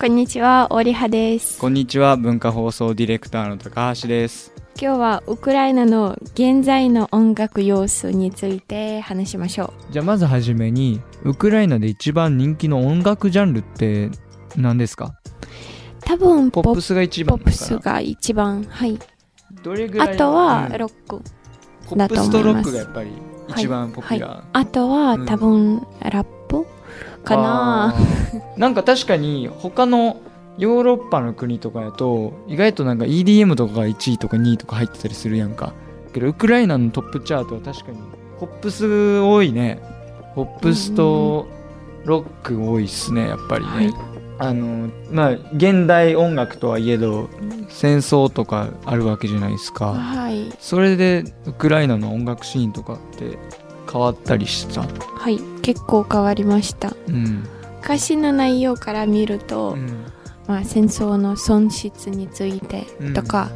こんにちは、オリハです。こんにちは文化放送ディレクターの高橋です今日はウクライナの現在の音楽様子について話しましょじゃあまずはじめにウクライナで一番人気の音楽ジャンルって何ですか？う。多分ポップスが一ポップスが一番、はい。どれぐらいあとはうんロック。ポップスとロックがやっぱり一番ポピュラー、はい。あとはうん多分ラップ？かな。なんか確かに他のヨーロッパの国とかやと意外となんか EDM とかが1位とか2位とか入ってたりするやんか。けどウクライナのトップチャートは確かにポップス多いね。ポップスとロック多いっすねやっぱりね、はい。あのまあ現代音楽とはいえど戦争とかあるわけじゃないですか。はい。それでウクライナの音楽シーンとかって変わったりした？はい。結構変わりました。うん、歌詞の内容から見ると、うん。まあ、戦争の損失についてとか、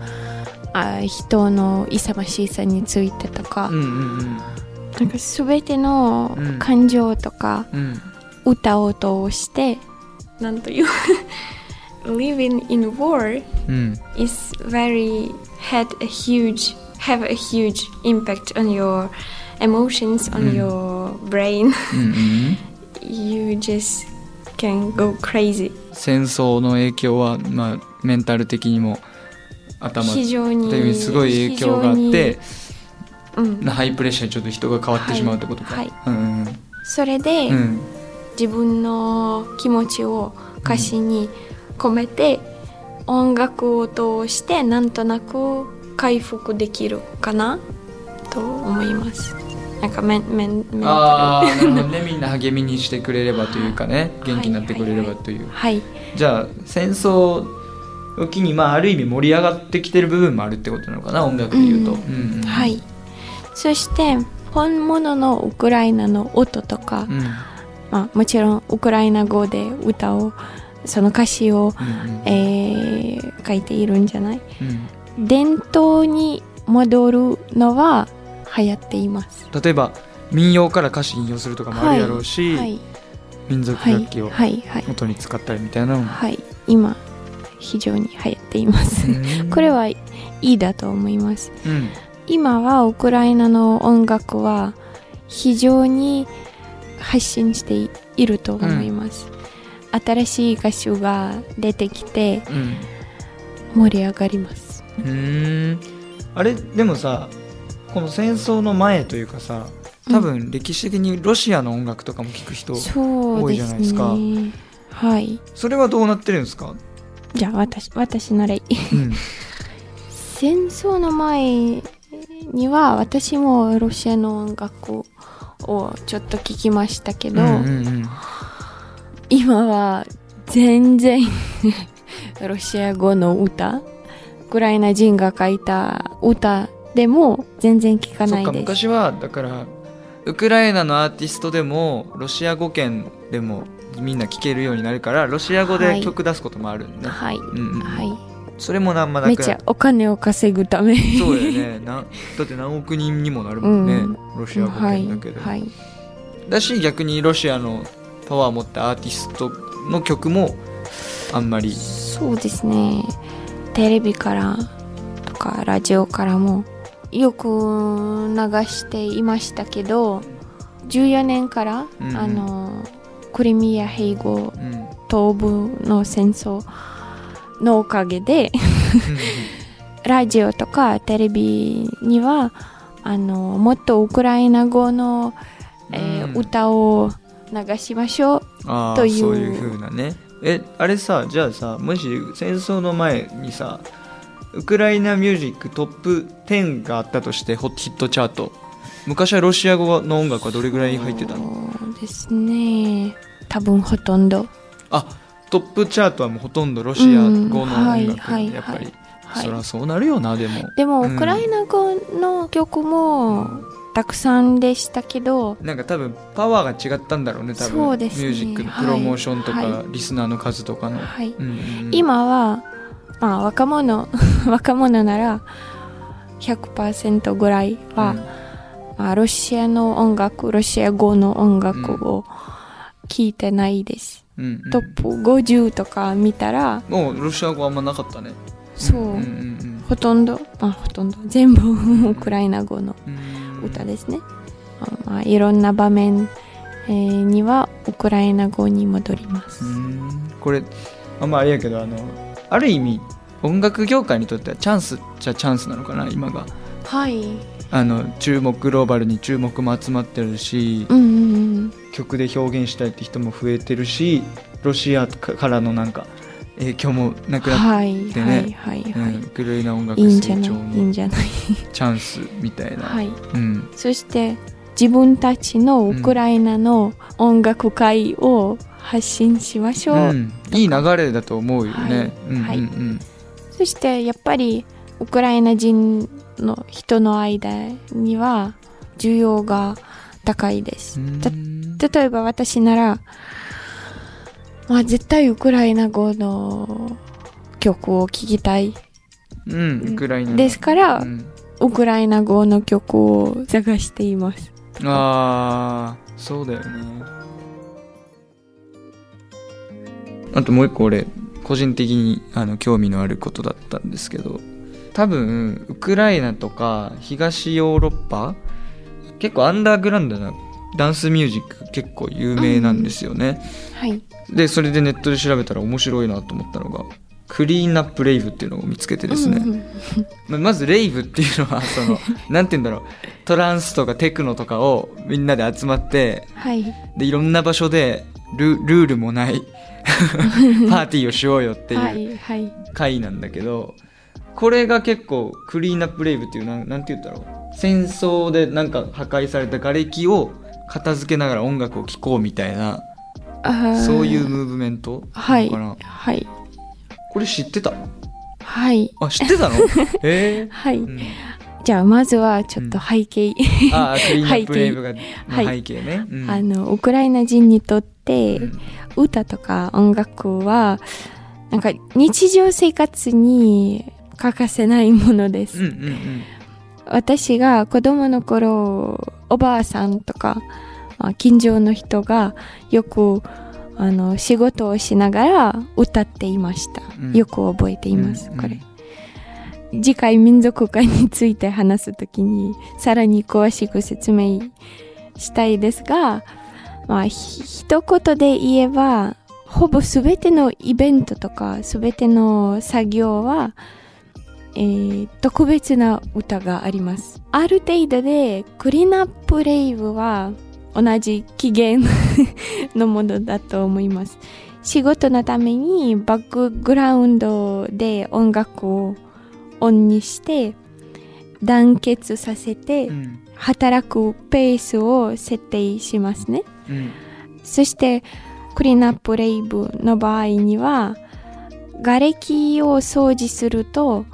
あ人の勇ましさについてとか、うんうんうん。なんか全てのうん。感情とかうん。歌を通して、なんという living in war うん。is very had a huge have a huge impact on your emotions on うん your brain. うんうん you just can go crazy. 戦争の影響は、まあ、メンタル的にも頭非常にいうすごい影響があってうん、ハイプレッシャーにちょっと人が変わってしまうってことか、はい。うんそれで、うんうん。自分の気持ちを歌詞に込めて、音楽を通してなんとなく回復できるかなと思いますなんかメンメンメンあタルあね。みんな励みにしてくれればというかね。元気になってくれればという、はいじゃあ戦争を機に、まあ、ある意味盛り上がってきてる部分もあるってことなのかな音楽でいうと、はい。そして本物のウクライナの音とか、うん。まあ、もちろんウクライナ語で歌をその歌詞を、うんうん。えー書いているんじゃない？うん。伝統に戻るのは流行っています。例えば民謡から歌詞引用するとかもあるやろうし、はい民族はい楽器を元に使ったりみたいなのも、はい。今非常に流行っています。うん。これはいいだと思います。うん。今はウクライナの音楽は非常に発信していると思います、新しい歌手が出てきてうん。盛り上がります。うーん。あれでもさこの戦争の前というかさ多分歴史的にロシアの音楽とかも聴く人、多いじゃないですか。ね。はい。それはどうなってるんですか、じゃあ私私の例。うん。戦争の前には私もロシアの音楽をちょっと聞きましたけど、うんうんうん。今は全然 ロシア語の歌ウクライナ人が書いた歌でも全然聞かないです。昔はだからウクライナのアーティストでもロシア語圏でもみんな聴けるようになるからロシア語はい。で曲出すこともあるんね、はい、うんうんうん。はい。それもなんまなくめっちゃお金を稼ぐため。そうだよね。な だって何億人にもなるもんね、うん。ロシア語はい圏だけど、はい。だし逆にロシアのパワーを持ったアーティストの曲もあんまり。そうですね。テレビからとかラジオからもよく流していましたけど14年から、うんうん。あのクリミア併合うん東部の戦争のおかげで ラジオとかテレビにはあのもっとウクライナ語の、えーうん。歌を流しましょうという。そういう風なね。えあれさじゃあさもし戦争の前にさウクライナミュージックトップ10があったとしてホヒットチャート。昔はロシア語の音楽はどれぐらい入ってたの？そうですね。多分ほとんど。あトップチャートはもうほとんどロシア語の音楽、やっぱり、はい。そりゃそうなるよなでも。でも、うん。ウクライナ語の曲もたくさんでしたけどなんか多分パワーが違ったんだろうね多分。そうですね。ミュージックのプロモーションとか、はい。リスナーの数とかの、はい。今は、まあ、若者 若者なら100%ぐらいは、まあ、ロシアの音楽ロシア語の音楽を聞いてないです、うんうん。トップ50とか見たら、もうロシア語あんまなかったね。そう、うんうんほとんどあほとんど。全部ウクライナ語のうん。うん歌ですね、あまあ、いろんな場面、えーにはウクライナ語に戻ります、うん。これあんまあれやけどあのある意味音楽業界にとってはチャンスじゃチャンスなのかな今が。はい。あの注目グローバルに注目も集まってるしうんうんうん。曲で表現したいって人も増えてるしロシアからのなんか影響もなくなって、はいでねはいはいはい、うんウクライナ音楽成長のんじゃない？チャンスみたいな、はい。うん、そして自分たちのウクライナの音楽会を発信しましょう、うん、いい流れだと思うよね。そしてやっぱりウクライナ人の人の間には需要が高いです。例えば私なら、まあ、絶対ウクライナ語の曲を聴きたい。うん、ウクライナの。ですから、うん。ウクライナ語の曲を探しています。ああそうだよねあともう一個俺個人的にあの興味のあることだったんですけど多分ウクライナとか東ヨーロッパ結構アンダーグラウンドなダンスミュージック結構有名なんですよね、はい。でそれでネットで調べたら面白いなと思ったのがクリーンナップレイブっていうのを見つけてですね、ままずレイブっていうのはその なんて言うんだろう。トランスとかテクノとかをみんなで集まってはい。でいろんな場所でルルールもない パーティーをしようよってはいうい。はい。会なんだけどこれが結構クリーンナップレイブっていうなんなんて言ったろう戦争でなんか破壊された瓦礫を片付けながら音楽を聴こうみたいなそういうムーブメント？はい。はい。これ知ってた？はい。あ知ってたの？へ えはい。うんじゃあまずはちょっと背景、ああクリーンナップレイブが背景ね、うんあのウクライナ人にとっ歌とか音楽はなんか日常生活に欠かせないものです、うんうん私が子供の頃おばあさんとか、まあ、近所の人がよくあの仕事をしながら歌っていました、うん。よく覚えています、うんこれ。次回民族会について話すときにさらに詳しく説明したいですが、まあ、ひ一言で言えばほぼ全てのイベントとか全ての作業は、えー特別な歌があります。ある程度でクリナップレイブは同じ起源のものだと思います。仕事のためにバックグラウンドで音楽をオンにして団結させてうん。働くペースを設定しますね。うん。そしてクリーンアップレイブの場合には瓦礫を掃除すると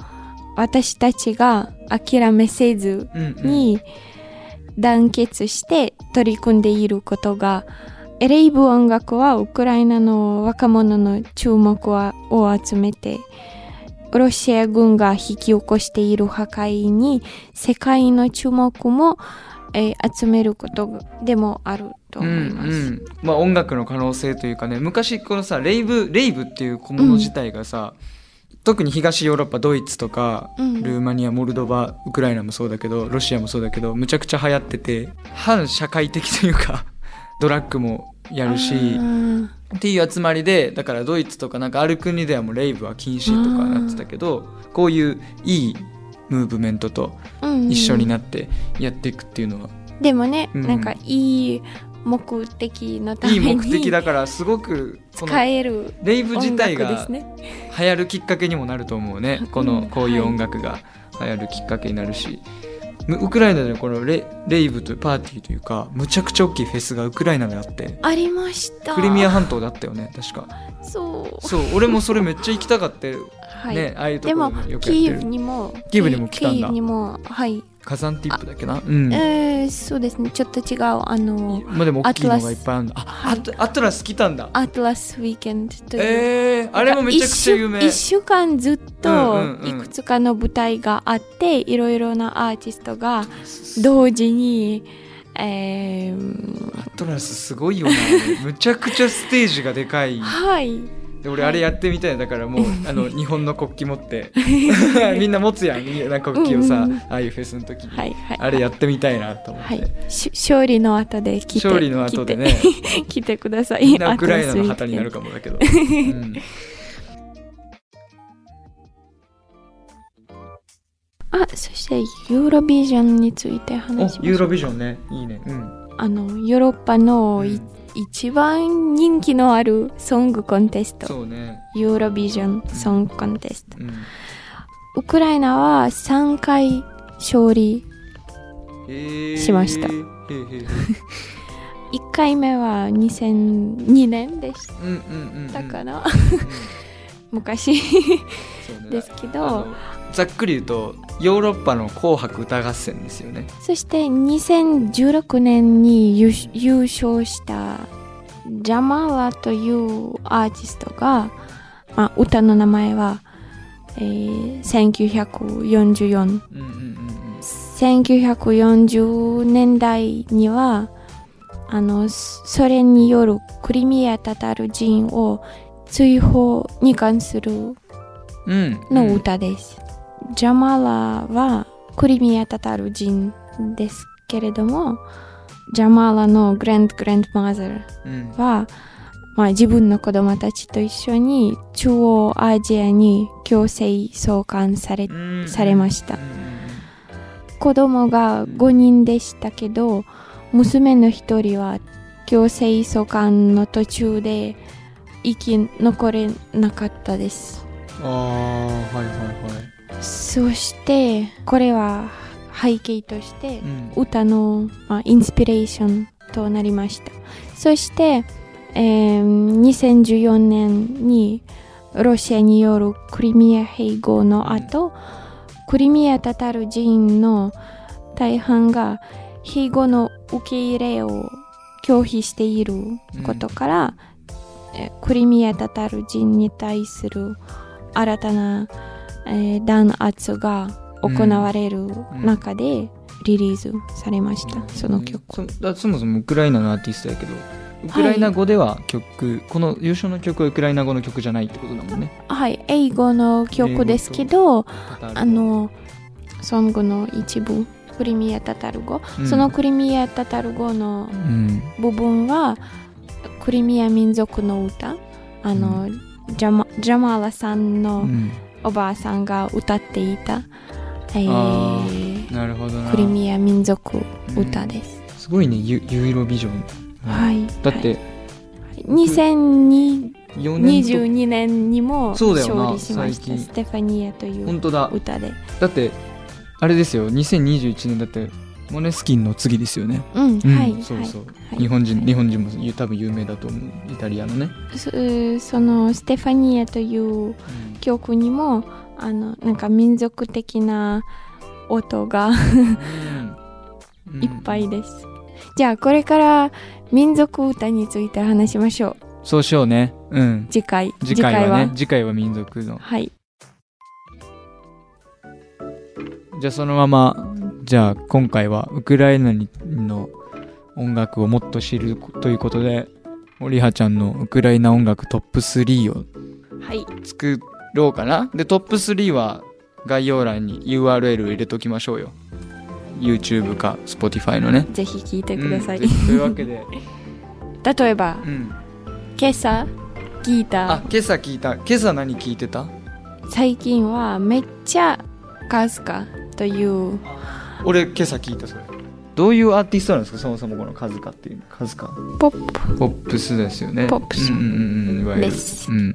私たちが諦めせずに団結して取り組んでいることがエレイブ音楽はウクライナの若者の注目はを集めてロシア軍が引き起こしている破壊に世界の注目も、えー集めることでもあると思います。うんうんまあ音楽の可能性というかね昔このさレイブレイブっていう小物自体がさ、特に東ヨーロッパドイツとか、うんルーマニアモルドバウクライナもそうだけどロシアもそうだけどむちゃくちゃ流行ってて反社会的というかドラッグもやるしうん。っていう集まりでだからドイツとかなんかある国ではもうレイブは禁止とかなってたけどこういういいムーブメントとうん一緒になってやっていくっていうのは、でもね、うん。なんかいい目的のたいめにい目的だからすごく使えるレイブ自音体が。流行るきっかけにもなると思うね。こうん。のこういう音楽が流行るきっかけになるし、むウクライナでこのレレイブというパーティーというかむちゃくちゃ大きいフェスがウクライナであってありました。クリミア半島だったよね確かそう。そう俺もそれめっちゃ行きたかったはい。ねああいうとでもころもよくキーウやってるにもキーウにも来たんだキーウにもはい、火山ティップだっけな？うん。えー、そうですね。ちょっと違う。あのまあでも大きいのがいっぱいあるんだあはい。アトラス来たんだ。アトラスウィーケンドという。えー、あれもめちゃくちゃ有名。1週間ずっうんといくつかの舞台があって、いろいろなアーティストが同時にえーアトラスすごいよな。むちゃくちゃステージがでかい。はいで俺あれやってみたい。だからもうあの日本の国旗持って。みんな持つやん。みんな国旗をさ、うんうんああいうフェスの時に、はいはい。あれやってみたいなと思って、はい。し勝利の後で来て勝利の後でね。来てください。みんなウクライナの旗になるかもだけど、うん。あそしてユーロビジョンについてお話しましユーロビジョンね。いいね。うん。あのヨーロッパのい、一番人気のあるソングコンテスト。ね、ユーロビジョンソングコンテスト。うん。ウクライナは3回勝利しました。へー。へーへー1回目は2002年でした。かな、うん 昔。ですけどざっくり言うとヨーロッパの「紅白歌合戦」ですよねそして2016年に優勝したジャマーラというアーティストが、まあ、歌の名前は、えー1944うんうんうん1940年代にはあのソ連によるクリミア・タタル人を追放に関するうんうんの歌です。ジャマラはクリミア・タタル人ですけれども、ジャマラのグランド・グランド・マザーうん。は、まあ、自分の子供たちと一緒に中央アジアに強制送還されうん。されました。子供が5人でしたけど娘の1人は強制送還の途中で生き残れなかったです。うんああはいはいはいそしてこれは背景としてうん。歌の、まあ、インスピレーションとなりました。そして、えー2014年にロシアによるクリミア併合の後、クリミアタタル人の大半が併合の受け入れを拒否していることから、えクリミアタタル人に対する新たな、えー弾圧が行われる中でリリースされました、その曲そだそもそもウクライナのアーティストやけどウクライナ語では曲、この優勝の曲はウクライナ語の曲じゃないってことだもんね。はい英語の曲ですけどあのソングの一部クリミアタタル語、うん。そのクリミアタタル語のうん。部分はクリミア民族の歌。あの、ジャマジャマーラさんのうんおばあさんが歌っていた、えあーなるほどな。クリミア民族歌です、すごいねユユーロビジョン、はい。だって2022 4年と。22年にも勝利しました。ステファニアという本当だ。歌で。だってあれですよ2021年だってモネスキンの次ですよね、うん、うん。はいそうそう、はい日本人日本人も多分有名だと思うイタリアのね、そそのステファニアという曲にもあのなんか民族的な音が うん。いっぱいです、じゃあこれから民族歌について話しましょう。そうしようね。うん。次回。次回はね。次回は民族の。はい。じゃあそのままじゃあ今回はウクライナにの音楽をもっと知るということで森葉ちゃんのウクライナ音楽トップ3をはい。作ろうかな？でトップ3は概要欄に URL を入れときましょうよ。YouTube か Spotify のね。ぜひ聞いてください、うんというわけで、例えばうん、今朝聞いた。あ今朝聞いた。今朝何聞いてた？最近はめっちゃカズカという俺今朝聞いたそれ。どういうアーティストなんですか？そもそもこのカズカっていうカズカ。ポップ。ポップスですよね。ポップス。うんうんうんうんいわゆる。です。うん。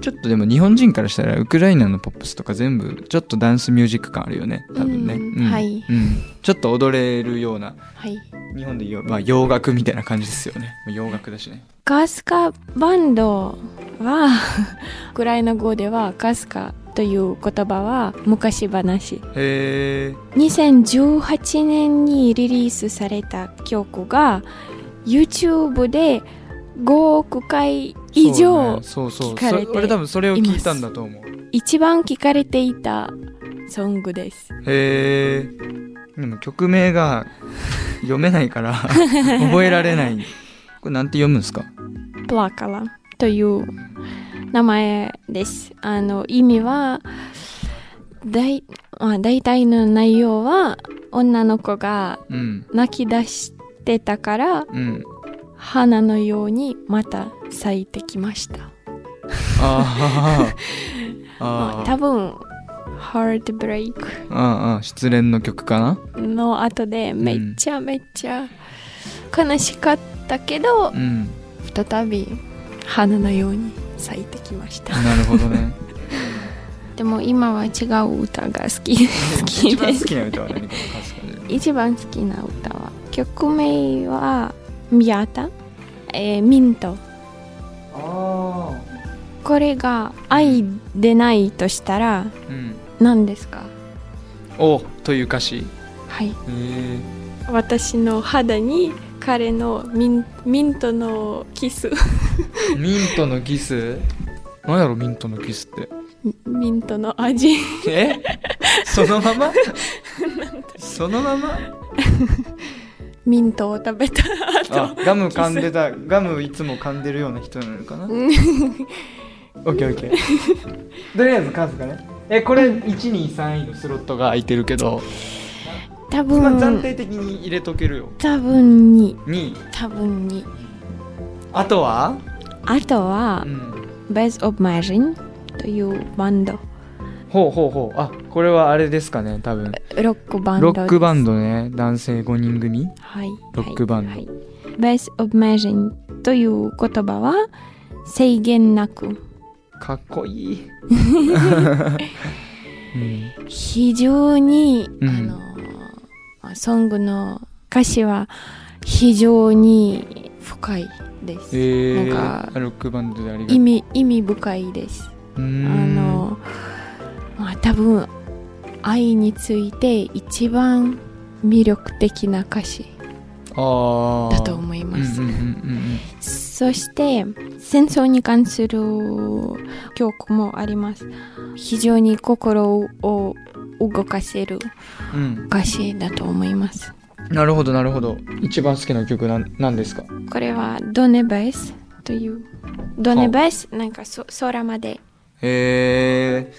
ちょっとでも日本人からしたらウクライナのポップスとか全部ちょっとダンスミュージック感あるよね。多分ね、うんはい。うん、ちょっと踊れるようなはい。日本で言う、まあ、洋楽みたいな感じですよね。洋楽だしね。カスカバンドは ウクライナ語ではカスカという言葉は昔話。へえ2018年にリリースされた曲が YouTube で5億回以上そう,、そう聞かれてそ俺多分それを聞いたんだと思う。一番聴かれていたソングです。へえでも曲名が 読めないから 覚えられない。これなんて読むんですか？プラカラという名前です。あの、意味は、だい、まあ、大体の内容は、女の子がうん。泣き出してたから、うん花のようにまた咲いてきました。あー。まあ、あ多分、Heartbreak ーあー失恋の曲かな？の後でめっちゃめっちゃ悲しかったけど、うん。再び花のように咲いてきました。なるほどね。でも今は違う歌が好き好きです。一番好。きな歌は何か一番好きな歌は曲名は「ミヤタ」えーミント。あこれが愛でないとしたら何ですか？おという歌詞。へはい。え私の肌に彼のミンミントのキスミントのキス？何やろミントのキスって？ミントの味。え？そのまま？そのまま？ミントを食べたあガム噛んでたガムいつも噛んでるような人なのかな？オッケーオッケー。とりあえず数がね。えこれ123位のスロットが空いてるけど、多まあ、暫分定的に入れとけるよ。多分に2位多分にあとは？あとはうん「Best of Marine」というバンド。ほうほうほう。あこれはあれですかね多分。ロックバンドロックバンドドね男性5人組。はいロックバンド。はいはい、Best of Marine という言葉は制限なく。かっこいい、うん。非常に、うん。あのまあソングの歌詞は非常に深いです、えー、なんかロックバンドであり意う。味意味深いです。あん。のまあ多分愛について一番魅力的な歌詞あだと思います、うんうんうんうんそして戦争に関する曲もあります。非常に心を動かせるうん。歌詞だと思いますなるほどなるほど。一番好きな曲なんなんですか？これはドネベスという。ドネベスなんかそ空まで。へえ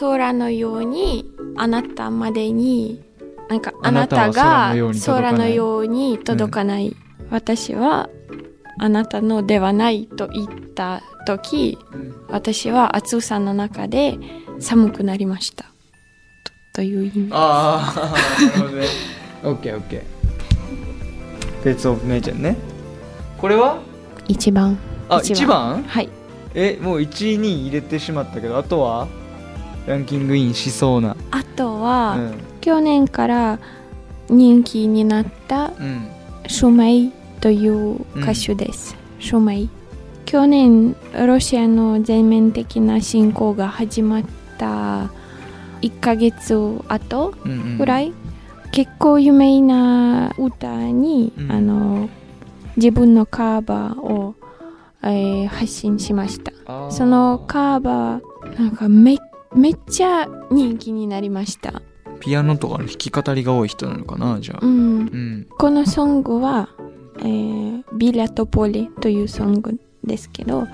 空のようにあなたまでになんかああななたたは空がのように届かない。空のように届かない、私はあなたのではないと言った時私は暑さの中で寒くなりました。とという意味。ああなるほどねオッケーオッケー別オブメイちゃんねこれは？一番。あ一番。はい。えもう1位に入れてしまったけどあとは？ランキングインしそうな。あとは、うん。去年から人気になったうん。シュメイという歌手です、シュメイ。去年ロシアの全面的な侵攻が始まった1ヶ月後うんうん。ぐらい、結構有名な歌に、うん。あの自分のカーバーを、えー発信しました。そのカーバーなんかめめっちゃ人気になりました、ピアノとかの弾き語りが多い人なのかなじゃあ。うん、うん。このソングは、えービラトポリというソングですけど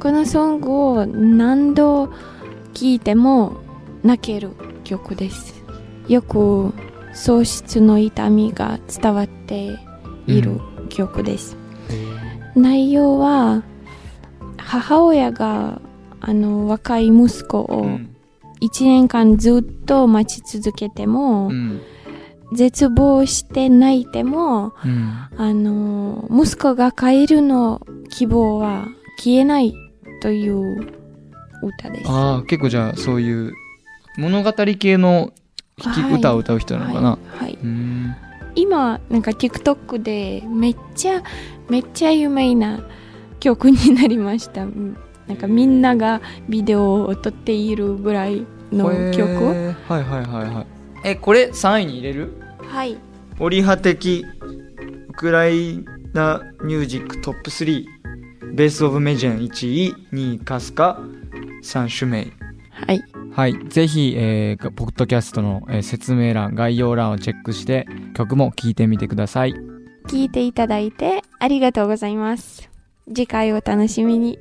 このソングを何度聴いても泣ける曲です。よく喪失の痛みが伝わっている曲です、内容は母親があの若い息子うをん。1年間ずっと待ち続けても、うん。絶望して泣いてもうん。あの息子が帰るの希望は消えないという歌です。ああ結構じゃあそういう物語系の弾きはい。歌を歌う人なのかな、はい。今なんか TikTok でめっちゃめっちゃ有名な曲になりました。うんなんかみんながビデオを撮っているぐらいのへ曲。ーはいはいはいはい。えこれ3位に入れる？はい。オリハ的ウクライナミュージックトップ3ベー。スオブメジャン1位2位カスカ3種名。はい。はい。ぜひ、えー、ポッドキャストの、えー説明欄、概要欄をチェックして、曲も聴いてみてください。聴いていただいてありがとうございます。次回を楽しみに。